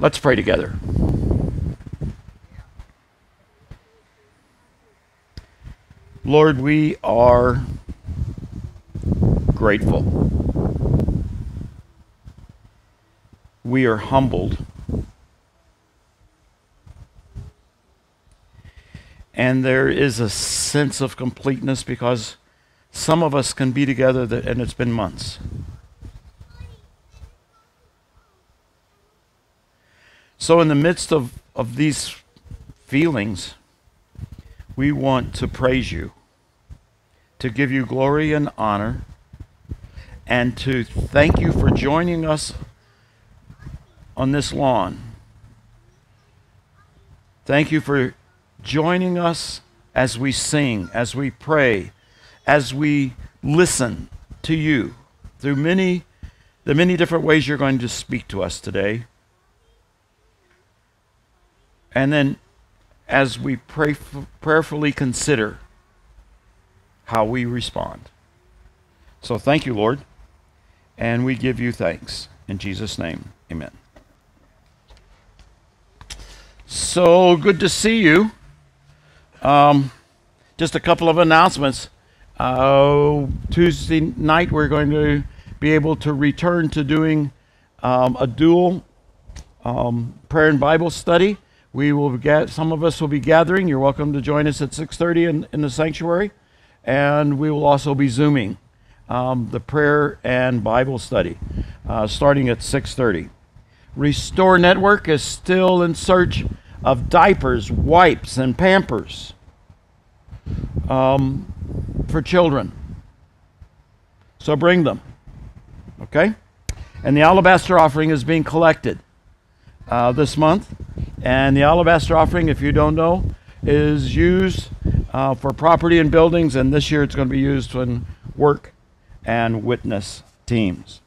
Let's pray together. Lord, we are grateful. We are humbled. And there is a sense of completeness because some of us can be together and it's been months. So, in the midst of, of these feelings, we want to praise you, to give you glory and honor, and to thank you for joining us on this lawn. Thank you for joining us as we sing, as we pray, as we listen to you through many the many different ways you're going to speak to us today. And then as we pray, prayerfully consider how we respond. So thank you, Lord, and we give you thanks. In Jesus' name, amen. So good to see you. Um, just a couple of announcements. Uh, Tuesday night, we're going to be able to return to doing um, a dual um, prayer and Bible study. We will get some of us will be gathering. You're welcome to join us at 6:30 in, in the sanctuary, and we will also be zooming um, the prayer and Bible study uh, starting at 6:30. Restore Network is still in search of diapers, wipes, and Pampers um, for children. So bring them, okay? And the alabaster offering is being collected uh, this month. And the alabaster offering, if you don't know, is used uh, for property and buildings, and this year it's going to be used in work and witness teams.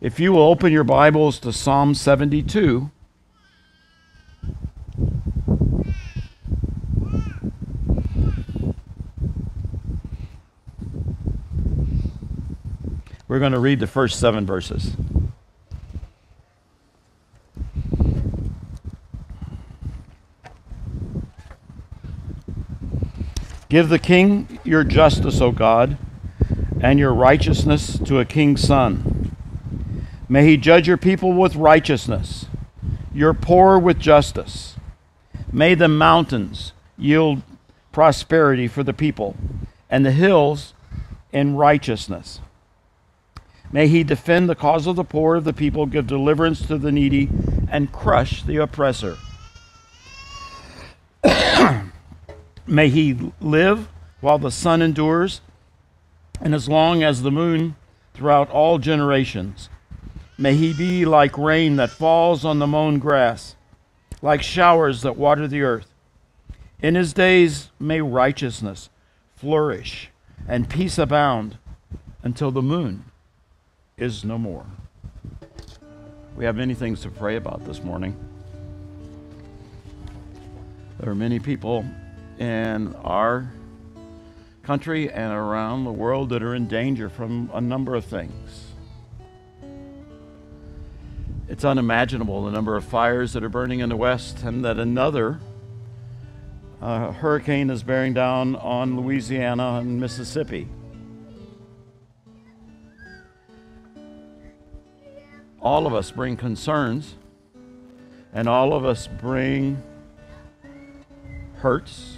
If you will open your Bibles to Psalm 72. We're going to read the first seven verses. Give the king your justice, O God, and your righteousness to a king's son. May he judge your people with righteousness, your poor with justice. May the mountains yield prosperity for the people, and the hills in righteousness. May he defend the cause of the poor of the people, give deliverance to the needy, and crush the oppressor. May he live while the sun endures, and as long as the moon throughout all generations. May he be like rain that falls on the mown grass, like showers that water the earth. In his days may righteousness flourish and peace abound until the moon is no more. We have many things to pray about this morning. There are many people in our country and around the world that are in danger from a number of things. It's unimaginable the number of fires that are burning in the West, and that another uh, hurricane is bearing down on Louisiana and Mississippi. All of us bring concerns, and all of us bring hurts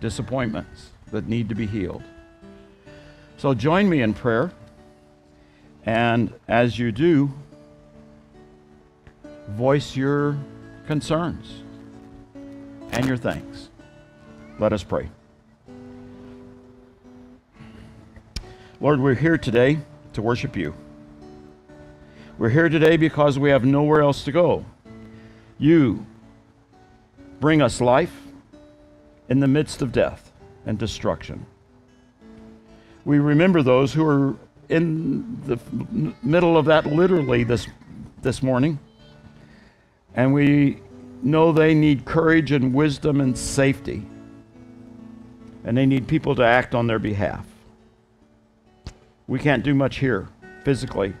disappointments that need to be healed. So join me in prayer. And as you do, voice your concerns and your thanks. Let us pray. Lord, we're here today to worship you. We're here today because we have nowhere else to go. You bring us life in the midst of death and destruction. We remember those who are in the middle of that literally this, this morning, and we know they need courage and wisdom and safety, and they need people to act on their behalf. We can't do much here physically,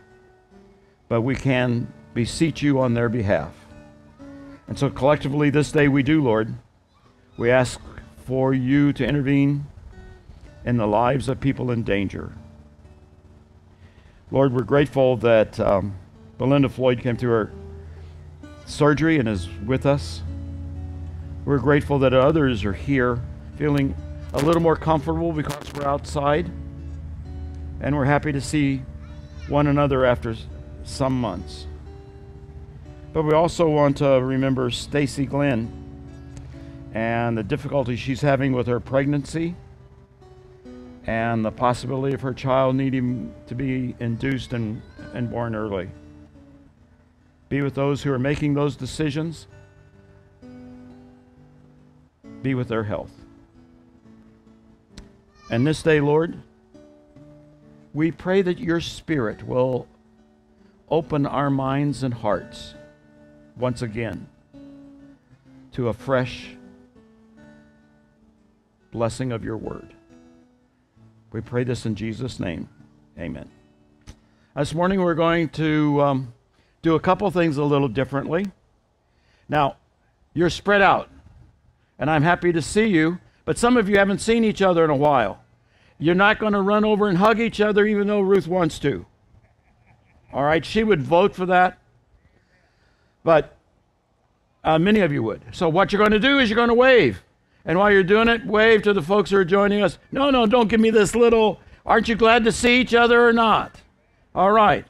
but we can beseech you on their behalf. And so collectively this day we do, Lord. We ask for you to intervene in the lives of people in danger. Lord, we're grateful that um, Belinda Floyd came through her surgery and is with us. We're grateful that others are here feeling a little more comfortable because we're outside. And we're happy to see one another after some months. But we also want to remember Stacy Glenn and the difficulty she's having with her pregnancy and the possibility of her child needing to be induced and, and born early. Be with those who are making those decisions. Be with their health. And this day, Lord, we pray that your Spirit will open our minds and hearts once again to a fresh blessing of your word. We pray this in Jesus' name. Amen. This morning we're going to um, do a couple things a little differently. Now, you're spread out, and I'm happy to see you, but some of you haven't seen each other in a while. You're not going to run over and hug each other even though Ruth wants to. All right, she would vote for that. But uh, many of you would. So what you're going to do is you're going to wave. And while you're doing it, wave to the folks who are joining us. No, no, don't give me this little, aren't you glad to see each other or not? All right.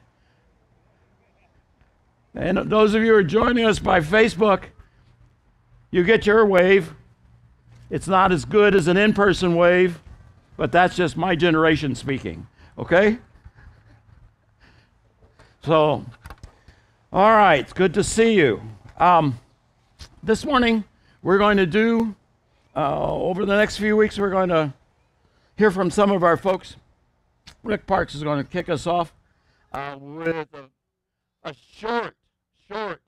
And those of you who are joining us by Facebook, you get your wave. It's not as good as an in person wave, but that's just my generation speaking. Okay? So, all right, it's good to see you. Um, this morning, we're going to do, uh, over the next few weeks, we're going to hear from some of our folks. Rick Parks is going to kick us off uh, with a, a short, short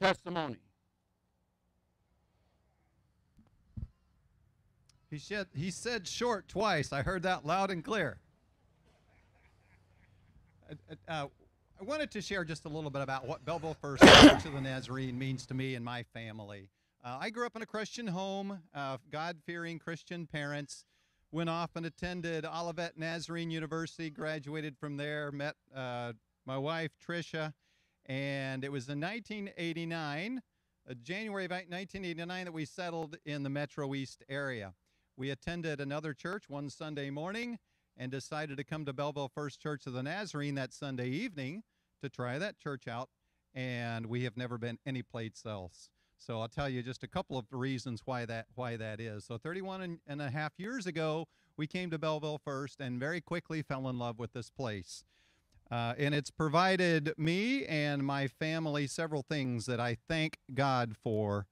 testimony. He said, he said short twice. I heard that loud and clear. Uh, uh, I wanted to share just a little bit about what Belleville First Church of the Nazarene means to me and my family. Uh, I grew up in a Christian home, uh, God fearing Christian parents. Went off and attended Olivet Nazarene University, graduated from there, met uh, my wife, Tricia, and it was in 1989, uh, January of 1989, that we settled in the Metro East area. We attended another church one Sunday morning and decided to come to Belleville First Church of the Nazarene that Sunday evening to try that church out, and we have never been any place else. So I'll tell you just a couple of reasons why that why that is. So 31 and a half years ago, we came to Belleville First and very quickly fell in love with this place. Uh, and it's provided me and my family several things that I thank God for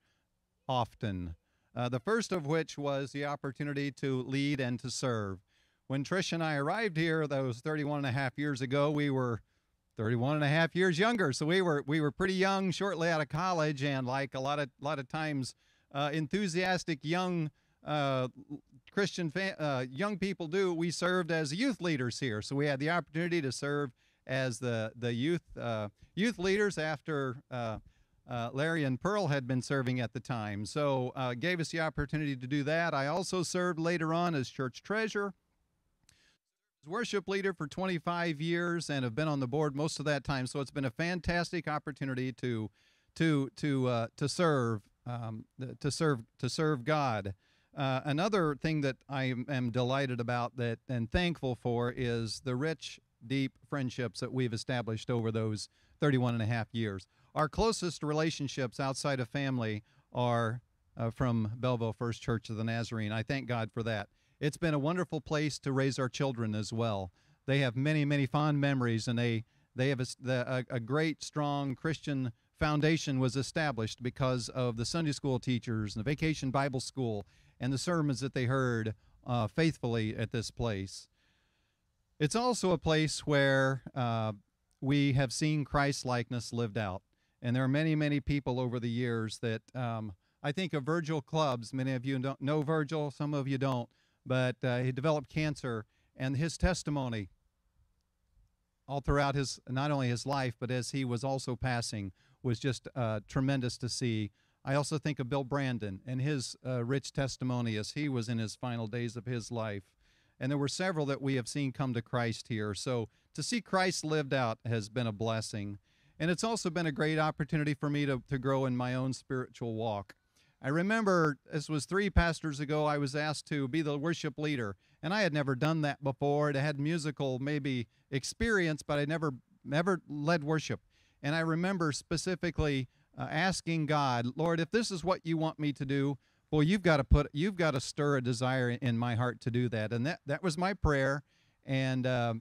often. Uh, the first of which was the opportunity to lead and to serve. When Trish and I arrived here, those 31 and a half years ago, we were 31 and a half years younger. So we were we were pretty young, shortly out of college, and like a lot of lot of times, uh, enthusiastic young uh, Christian uh, young people do. We served as youth leaders here, so we had the opportunity to serve as the the youth uh, youth leaders after. Uh, uh, Larry and Pearl had been serving at the time, so gave us the opportunity to do that. I also served later on as church treasurer worship leader for 25 years and have been on the board most of that time. So it's been a fantastic opportunity to to to uh, to serve um, to serve to serve God. Uh, another thing that I am delighted about that and thankful for is the rich, deep friendships that we've established over those 31 and a half years. Our closest relationships outside of family are uh, from Belleville First Church of the Nazarene. I thank God for that. It's been a wonderful place to raise our children as well. They have many, many fond memories, and they they have a, a, great, strong Christian foundation was established because of the Sunday school teachers and the Vacation Bible School and the sermons that they heard uh, faithfully at this place. It's also a place where uh, we have seen Christ likeness lived out. And there are many, many people over the years that um, I think of Virgil Clubs. Many of you don't know Virgil, some of you don't but uh, he developed cancer, and his testimony all throughout his not only his life, but as he was also passing, was just uh, tremendous to see. I also think of Bill Brandon and his uh, rich testimony as he was in his final days of his life. And there were several that we have seen come to Christ here. So to see Christ lived out has been a blessing. And it's also been a great opportunity for me to, to grow in my own spiritual walk. I remember this was three pastors ago, I was asked to be the worship leader. And I had never done that before. I had musical maybe experience, but I never never led worship. And I remember specifically uh, asking God, Lord, if this is what you want me to do, well, you've got to put you've got to stir a desire in my heart to do that. And that that was my prayer. And uh,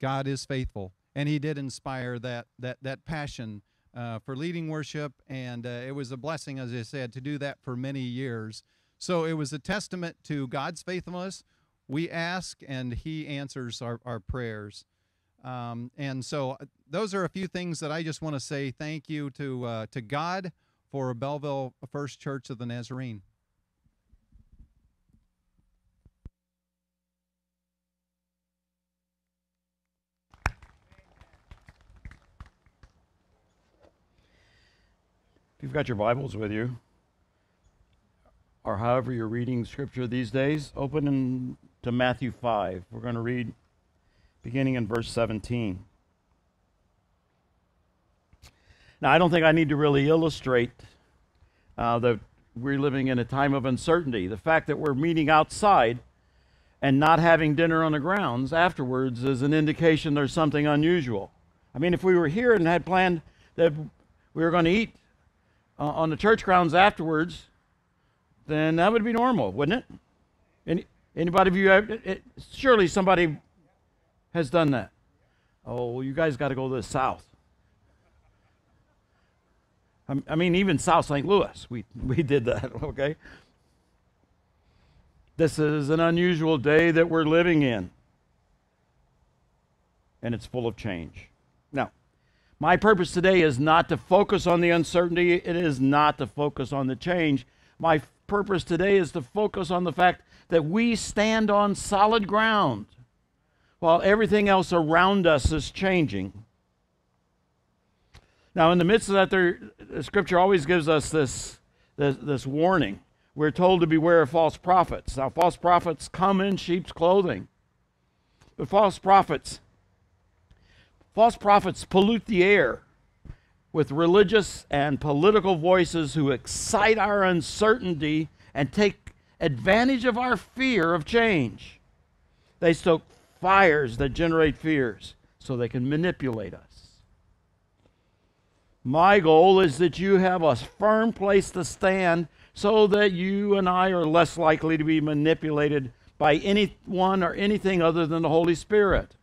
God is faithful, and He did inspire that that that passion uh, for leading worship, and uh, it was a blessing, as I said, to do that for many years. So it was a testament to God's faithfulness. We ask, and He answers our, our prayers. Um, and so uh, those are a few things that I just want to say thank you to uh, to God for Belleville First Church of the Nazarene. You've got your Bibles with you, or however you're reading Scripture these days, open to Matthew 5. We're going to read beginning in verse 17. Now, I don't think I need to really illustrate uh, that we're living in a time of uncertainty. The fact that we're meeting outside and not having dinner on the grounds afterwards is an indication there's something unusual. I mean, if we were here and had planned that we were going to eat uh, on the church grounds afterwards, then that would be normal, wouldn't it? Any, anybody of you, have, it, surely somebody has done that. Oh, you guys got to go to the south. I mean, even South St. Louis, we, we did that, okay? This is an unusual day that we're living in, and it's full of change. Now, my purpose today is not to focus on the uncertainty, it is not to focus on the change. My purpose today is to focus on the fact that we stand on solid ground while everything else around us is changing. Now, in the midst of that, there, the scripture always gives us this, this, this warning. We're told to beware of false prophets. Now, false prophets come in sheep's clothing. But false prophets, false prophets pollute the air with religious and political voices who excite our uncertainty and take advantage of our fear of change. They stoke fires that generate fears so they can manipulate us. My goal is that you have a firm place to stand so that you and I are less likely to be manipulated by anyone or anything other than the Holy Spirit.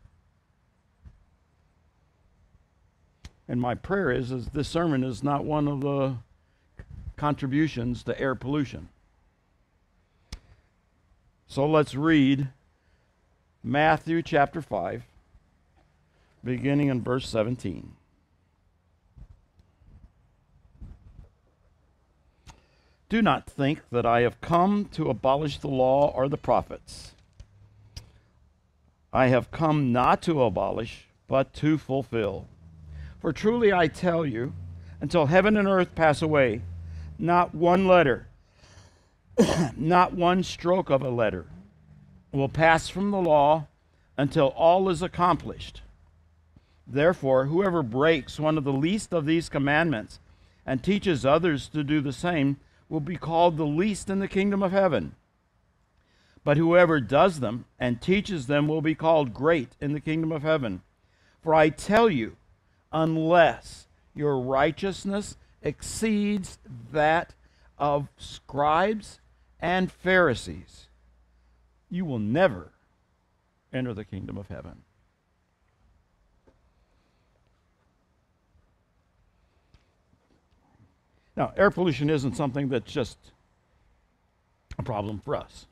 And my prayer is, is this sermon is not one of the contributions to air pollution. So let's read Matthew chapter 5, beginning in verse 17. Do not think that I have come to abolish the law or the prophets. I have come not to abolish, but to fulfill. For truly I tell you, until heaven and earth pass away, not one letter, not one stroke of a letter will pass from the law until all is accomplished. Therefore, whoever breaks one of the least of these commandments and teaches others to do the same, will be called the least in the kingdom of heaven. But whoever does them and teaches them will be called great in the kingdom of heaven. For I tell you, unless your righteousness exceeds that of scribes and Pharisees, you will never enter the kingdom of heaven. Now, air pollution isn't something that's just a problem for us.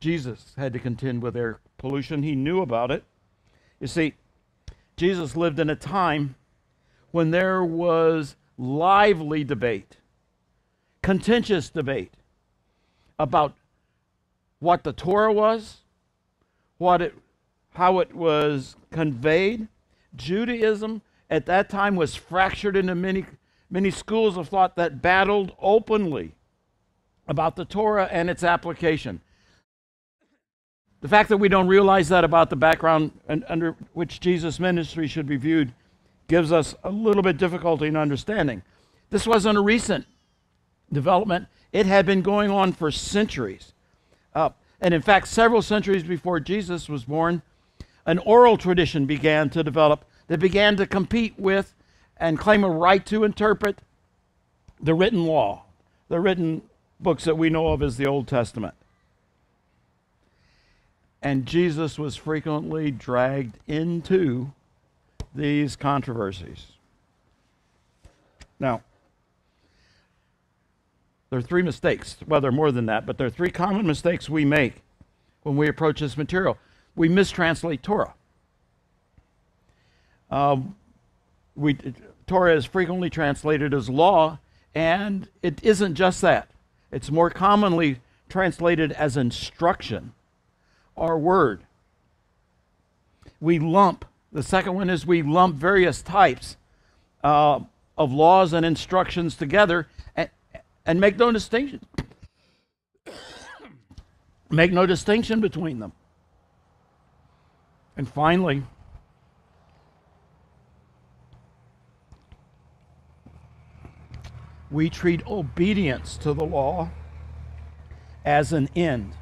Jesus had to contend with air pollution, he knew about it. You see, Jesus lived in a time when there was lively debate, contentious debate about what the Torah was, what it how it was conveyed. Judaism at that time was fractured into many, many schools of thought that battled openly about the Torah and its application. The fact that we don't realize that about the background under which Jesus' ministry should be viewed gives us a little bit difficulty in understanding. This wasn't a recent development, it had been going on for centuries. Uh, and in fact, several centuries before Jesus was born, an oral tradition began to develop that began to compete with and claim a right to interpret the written law, the written books that we know of as the Old Testament. And Jesus was frequently dragged into these controversies. Now, there are three mistakes. Well, there are more than that, but there are three common mistakes we make when we approach this material. We mistranslate Torah. Um, we, Torah is frequently translated as law, and it isn't just that. It's more commonly translated as instruction or word. We lump, the second one is we lump various types uh, of laws and instructions together and, and make no distinction. make no distinction between them. And finally, we treat obedience to the law as an end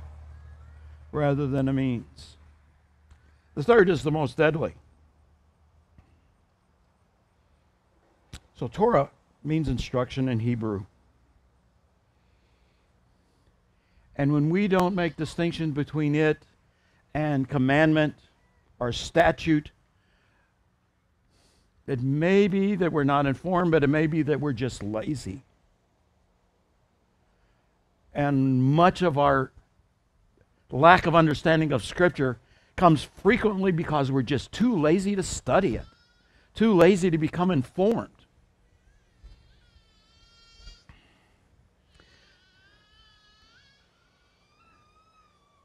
rather than a means. The third is the most deadly. So, Torah means instruction in Hebrew. And when we don't make distinction between it and commandment or statute, it may be that we're not informed, but it may be that we're just lazy. And much of our lack of understanding of Scripture comes frequently because we're just too lazy to study it, too lazy to become informed.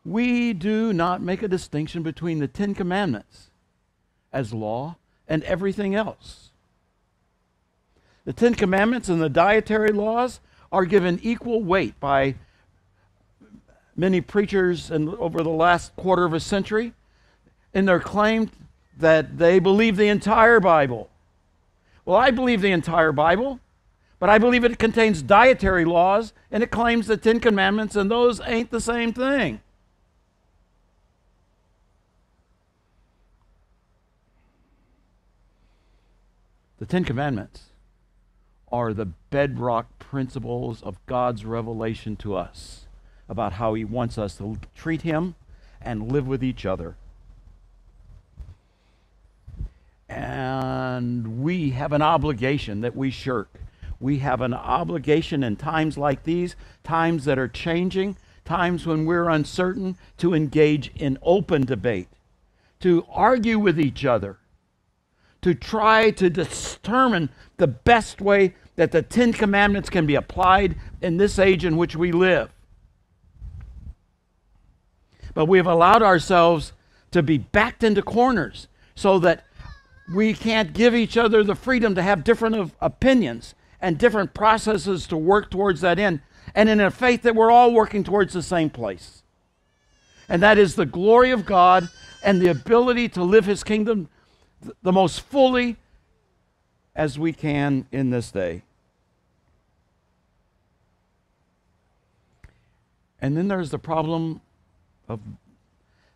We do not make a distinction between the Ten Commandments as law and everything else. The Ten Commandments and the dietary laws are given equal weight by many preachers in, over the last quarter of a century in their claim that they believe the entire Bible. Well, I believe the entire Bible, but I believe it contains dietary laws and it claims the Ten Commandments, and those ain't the same thing. The Ten Commandments are the bedrock principles of God's revelation to us about how He wants us to treat Him and live with each other. And we have an obligation that we shirk. We have an obligation in times like these, times that are changing, times when we're uncertain, to engage in open debate, to argue with each other, to try to determine the best way that the Ten Commandments can be applied in this age in which we live. But we have allowed ourselves to be backed into corners so that we can't give each other the freedom to have different opinions and different processes to work towards that end. And in a faith that we're all working towards the same place. And that is the glory of God and the ability to live his kingdom the most fully as we can in this day. And then there's the problem of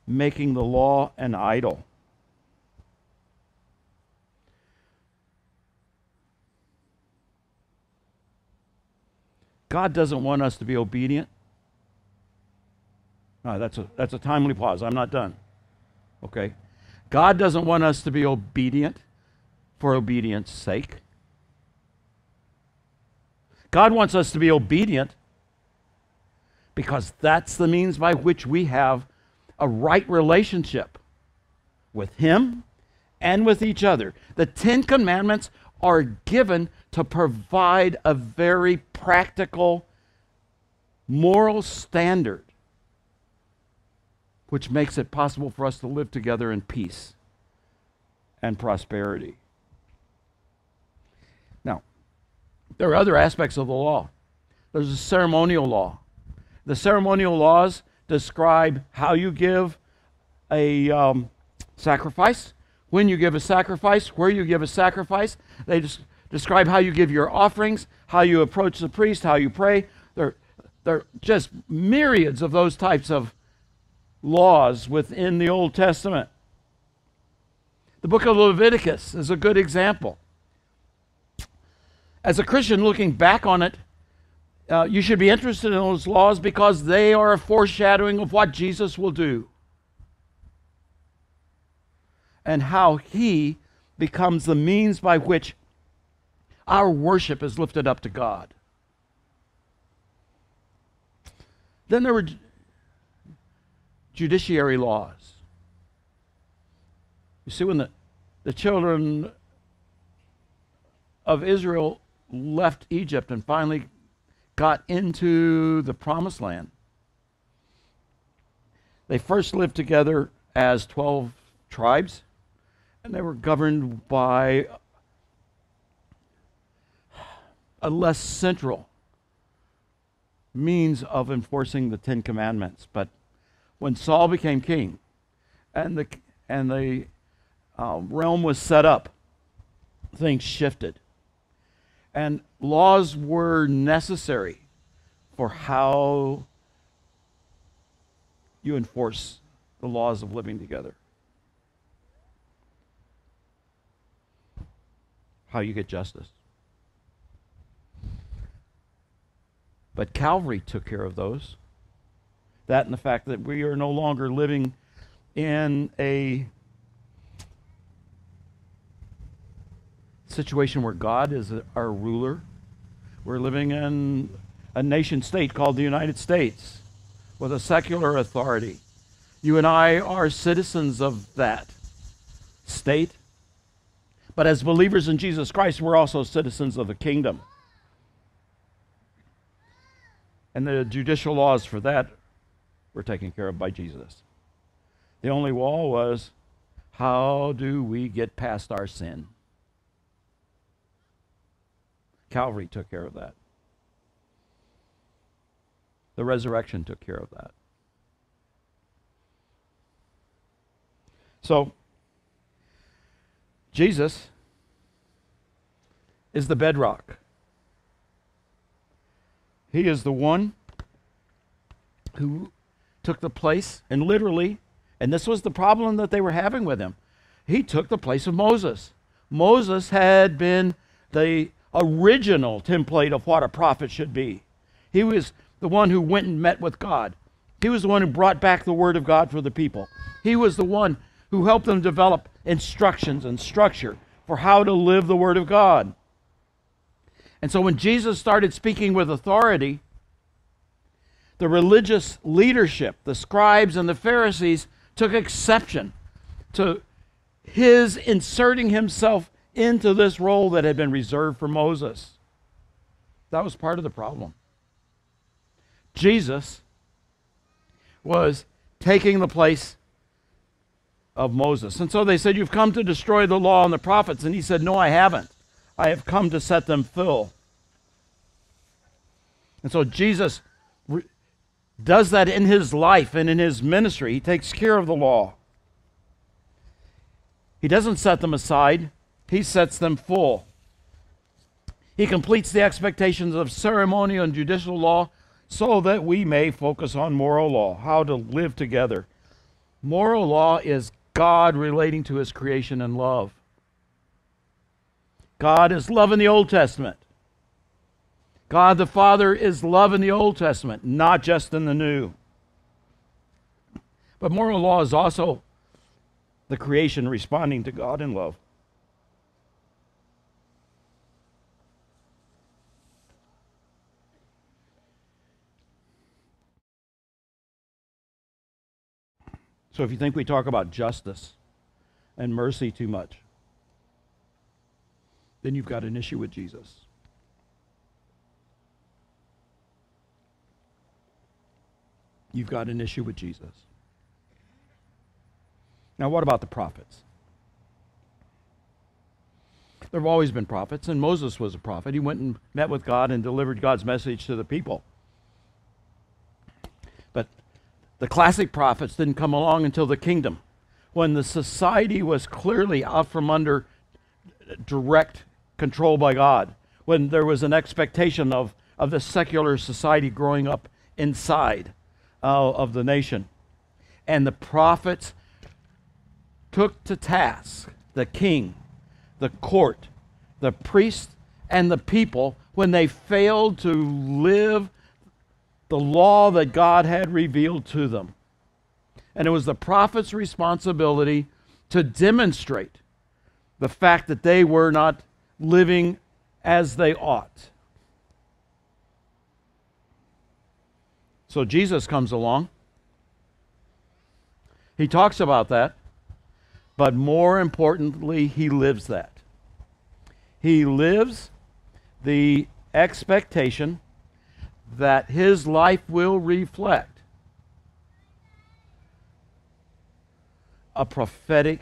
making the law an idol. God doesn't want us to be obedient. No, that's a, that's a timely pause. I'm not done. Okay? God doesn't want us to be obedient for obedience' sake. God wants us to be obedient because that's the means by which we have a right relationship with Him and with each other. The Ten Commandments are given to provide a very practical moral standard which makes it possible for us to live together in peace and prosperity. Now, there are other aspects of the law. There's a ceremonial law. The ceremonial laws describe how you give a um, sacrifice, when you give a sacrifice, where you give a sacrifice. They des- describe how you give your offerings, how you approach the priest, how you pray. There, there are just myriads of those types of laws within the Old Testament. The book of Leviticus is a good example. As a Christian looking back on it, uh, you should be interested in those laws because they are a foreshadowing of what Jesus will do and how he becomes the means by which our worship is lifted up to God. Then there were judiciary laws. You see, when the, the children of Israel left Egypt and finally got into the promised land, they first lived together as 12 tribes, and they were governed by a less central means of enforcing the Ten Commandments. But when Saul became king and the, and the uh, realm was set up, things shifted. And laws were necessary for how you enforce the laws of living together. How you get justice. But Calvary took care of those. That and the fact that we are no longer living in a situation where God is our ruler. We're living in a nation state called the United States with a secular authority. You and I are citizens of that state. But as believers in Jesus Christ, we're also citizens of the kingdom. And the judicial laws for that were taken care of by Jesus. The only wall was how do we get past our sin? Calvary took care of that. The resurrection took care of that. So, Jesus is the bedrock. He is the one who took the place, and literally, and this was the problem that they were having with him, he took the place of Moses. Moses had been the original template of what a prophet should be. He was the one who went and met with God. He was the one who brought back the word of God for the people. He was the one who helped them develop instructions and structure for how to live the word of God. And so when Jesus started speaking with authority, the religious leadership, the scribes and the Pharisees, took exception to his inserting himself into this role that had been reserved for Moses. That was part of the problem. Jesus was taking the place of Moses. And so they said, You've come to destroy the law and the prophets. And he said, No, I haven't. I have come to set them full. And so Jesus does that in his life and in his ministry. He takes care of the law. He doesn't set them aside, he sets them full. He completes the expectations of ceremonial and judicial law so that we may focus on moral law, how to live together. Moral law is God relating to his creation and love. God is love in the Old Testament. God the Father is love in the Old Testament, not just in the New. But moral law is also the creation responding to God in love. So if you think we talk about justice and mercy too much, then you've got an issue with Jesus. You've got an issue with Jesus. Now, what about the prophets? There have always been prophets, and Moses was a prophet. He went and met with God and delivered God's message to the people. But the classic prophets didn't come along until the kingdom, when the society was clearly out from under direct control by God, when there was an expectation of, of the secular society growing up inside uh, of the nation. And the prophets took to task the king, the court, the priest, and the people when they failed to live the law that God had revealed to them. And it was the prophet's responsibility to demonstrate the fact that they were not living as they ought. So Jesus comes along. He talks about that, but more importantly, he lives that. He lives the expectation that his life will reflect a prophetic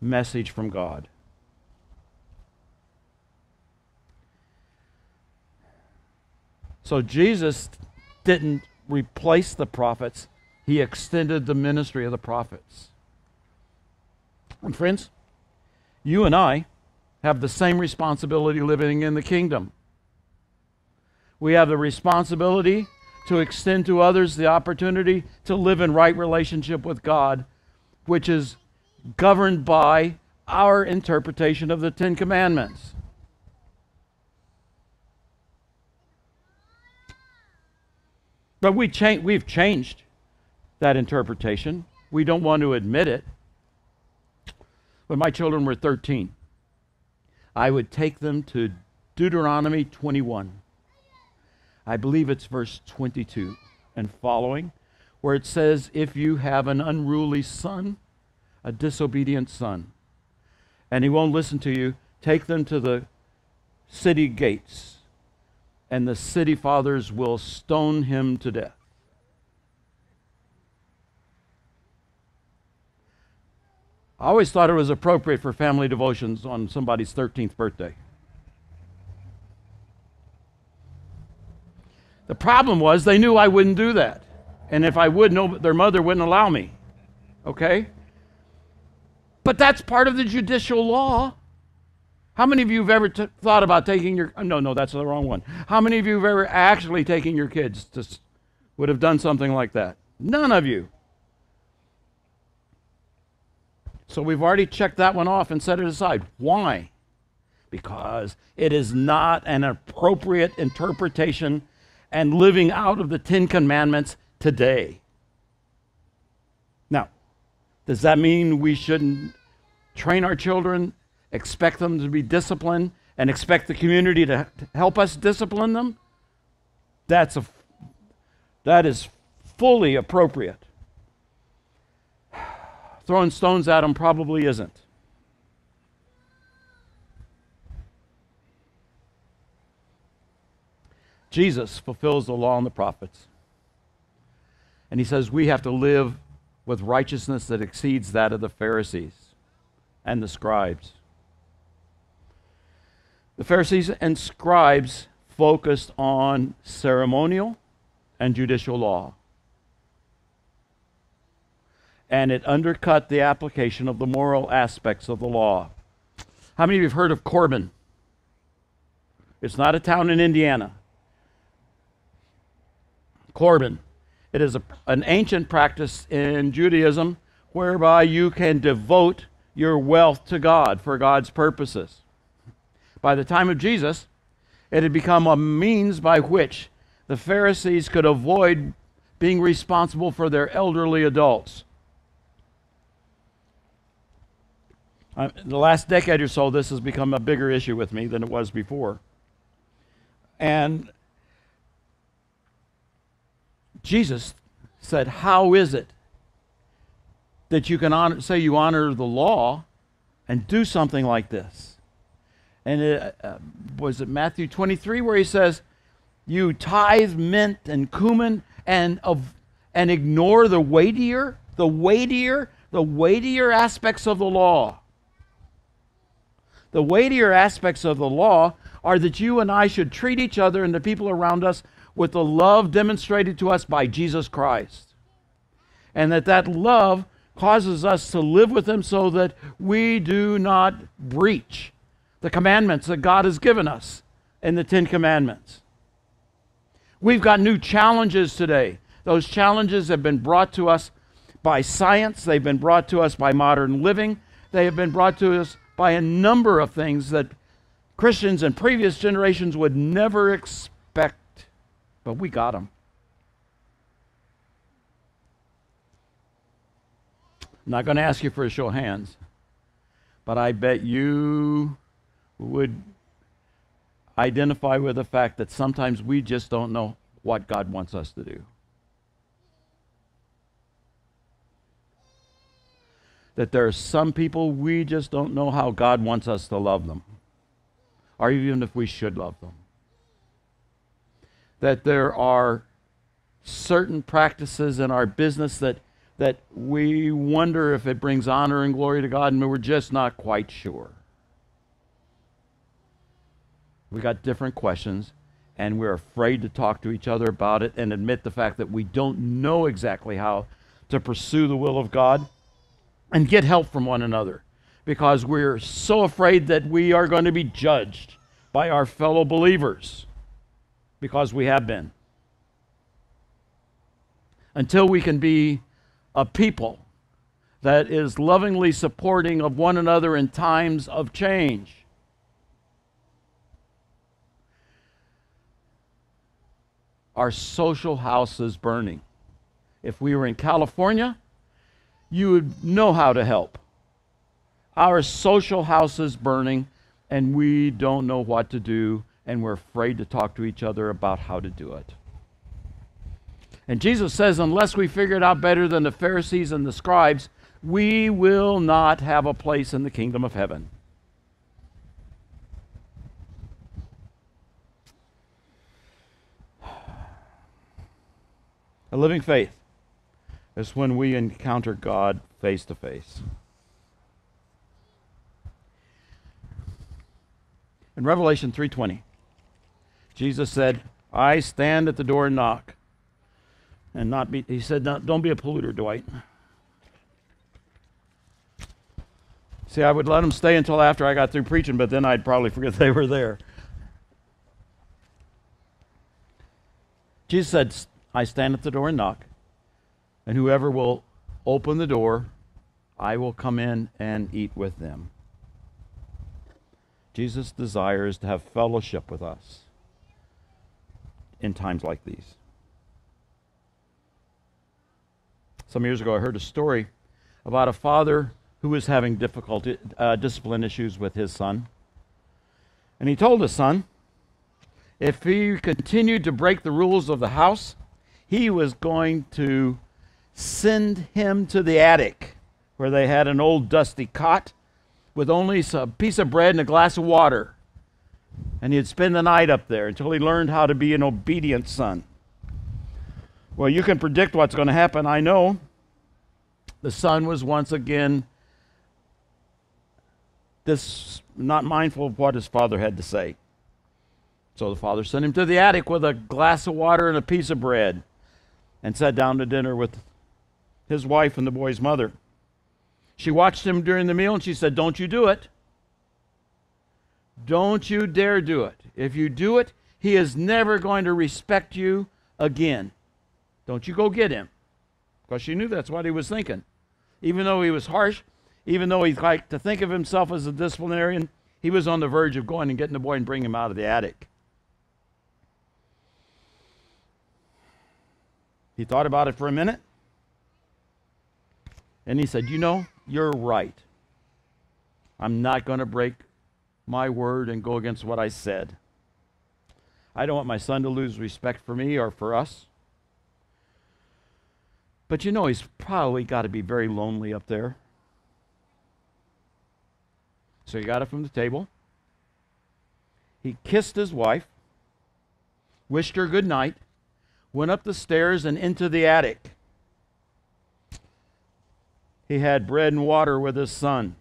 message from God. So Jesus didn't replace the prophets, he extended the ministry of the prophets. And friends, you and I have the same responsibility living in the kingdom. We have the responsibility to extend to others the opportunity to live in right relationship with God, which is governed by our interpretation of the Ten Commandments. But we cha- we've changed that interpretation. We don't want to admit it. When my children were 13, I would take them to Deuteronomy 21. I believe it's verse 22 and following, where it says, If you have an unruly son, a disobedient son, and he won't listen to you, take them to the city gates and the city fathers will stone him to death. I always thought it was appropriate for family devotions on somebody's 13th birthday. The problem was they knew I wouldn't do that. And if I would, no, their mother wouldn't allow me. Okay? But that's part of the judicial law. How many of you have ever t- thought about taking your no no that's the wrong one. How many of you have ever actually taken your kids to would have done something like that? None of you. So we've already checked that one off and set it aside. Why? Because it is not an appropriate interpretation and living out of the 10 commandments today. Now, does that mean we shouldn't train our children expect them to be disciplined, and expect the community to, to help us discipline them, that's a, that is fully appropriate. Throwing stones at them probably isn't. Jesus fulfills the law and the prophets. And he says we have to live with righteousness that exceeds that of the Pharisees and the scribes. The Pharisees and scribes focused on ceremonial and judicial law. And it undercut the application of the moral aspects of the law. How many of you have heard of Corbin? It's not a town in Indiana. Corban. It is a, an ancient practice in Judaism whereby you can devote your wealth to God for God's purposes by the time of Jesus, it had become a means by which the Pharisees could avoid being responsible for their elderly adults. Uh, the last decade or so, this has become a bigger issue with me than it was before. And Jesus said, How is it that you can honor, say you honor the law and do something like this? and it, uh, was it Matthew 23 where he says, "You tithe mint and cumin and of and ignore the weightier, the weightier the weightier aspects of the law. The weightier aspects of the law are that you and I should treat each other and the people around us with the love demonstrated to us by Jesus Christ. And that that love causes us to live with him so that we do not breach the commandments that God has given us in the 10 commandments. We've got new challenges today. Those challenges have been brought to us by science, they've been brought to us by modern living, they have been brought to us by a number of things that Christians in previous generations would never expect, but we got them. I'm not going to ask you for a show of hands, but I bet you would identify with the fact that sometimes we just don't know what God wants us to do. That there are some people we just don't know how God wants us to love them, or even if we should love them. That there are certain practices in our business that, that we wonder if it brings honor and glory to God, and we're just not quite sure. We got different questions, and we're afraid to talk to each other about it and admit the fact that we don't know exactly how to pursue the will of God and get help from one another because we're so afraid that we are going to be judged by our fellow believers because we have been. Until we can be a people that is lovingly supporting of one another in times of change. our social house is burning. If we were in California, you would know how to help. Our social house is burning, and we don't know what to do, and we're afraid to talk to each other about how to do it. And Jesus says, unless we figure it out better than the Pharisees and the scribes, we will not have a place in the kingdom of heaven. A living faith is when we encounter God face to face. In Revelation 3:20, Jesus said, "I stand at the door and knock." And not be he said, "Don't be a polluter, Dwight." See, I would let them stay until after I got through preaching, but then I'd probably forget they were there. Jesus said, I stand at the door and knock, and whoever will open the door, I will come in and eat with them. Jesus desires to have fellowship with us in times like these. Some years ago, I heard a story about a father who was having difficulty, uh, discipline issues with his son. And he told his son if he continued to break the rules of the house, he was going to send him to the attic where they had an old dusty cot with only a piece of bread and a glass of water. And he'd spend the night up there until he learned how to be an obedient son. Well, you can predict what's going to happen, I know. The son was once again this not mindful of what his father had to say. So the father sent him to the attic with a glass of water and a piece of bread and sat down to dinner with his wife and the boy's mother. She watched him during the meal and she said, Don't you do it. Don't you dare do it. If you do it, he is never going to respect you again. Don't you go get him. Because she knew that's what he was thinking. Even though he was harsh, even though he liked to think of himself as a disciplinarian, he was on the verge of going and getting the boy and bringing him out of the attic. He thought about it for a minute. And he said, You know, you're right. I'm not going to break my word and go against what I said. I don't want my son to lose respect for me or for us. But you know, he's probably got to be very lonely up there. So he got it from the table. He kissed his wife, wished her good night, went up the stairs and into the attic. he had bread and water with his son.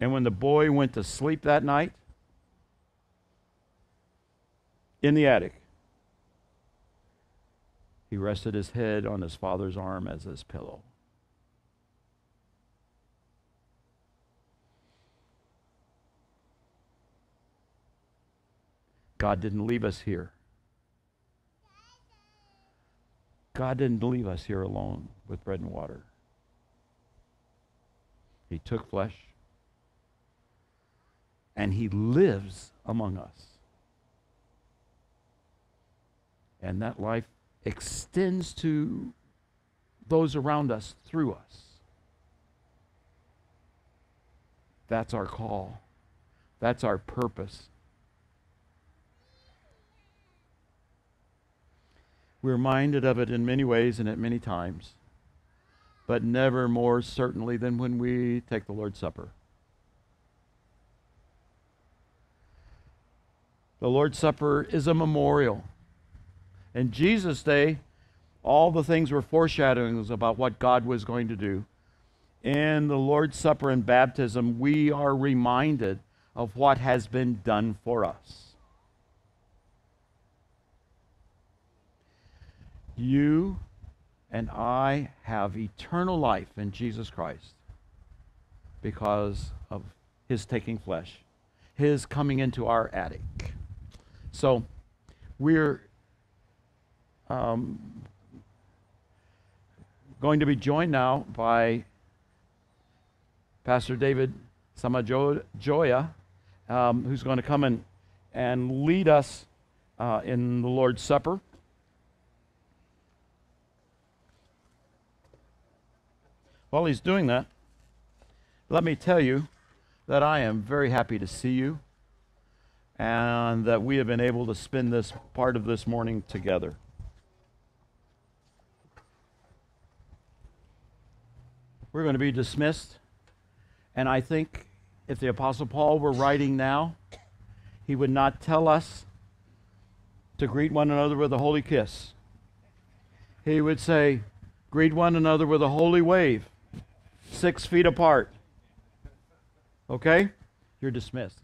And when the boy went to sleep that night in the attic, he rested his head on his father's arm as his pillow. God didn't leave us here. God didn't leave us here alone with bread and water. He took flesh and he lives among us. And that life extends to those around us through us. That's our call. That's our purpose. We're reminded of it in many ways and at many times, but never more certainly than when we take the Lord's Supper. The Lord's Supper is a memorial. In Jesus' day, all the things were foreshadowings about what God was going to do. In the Lord's Supper and baptism, we are reminded of what has been done for us. You and I have eternal life in Jesus Christ because of his taking flesh, his coming into our attic. So we're um, going to be joined now by Pastor David Samajoya, um, who's going to come and, and lead us uh, in the Lord's Supper. While he's doing that, let me tell you that I am very happy to see you and that we have been able to spend this part of this morning together. We're going to be dismissed, and I think if the Apostle Paul were writing now, he would not tell us to greet one another with a holy kiss. He would say, Greet one another with a holy wave six feet apart. Okay? You're dismissed.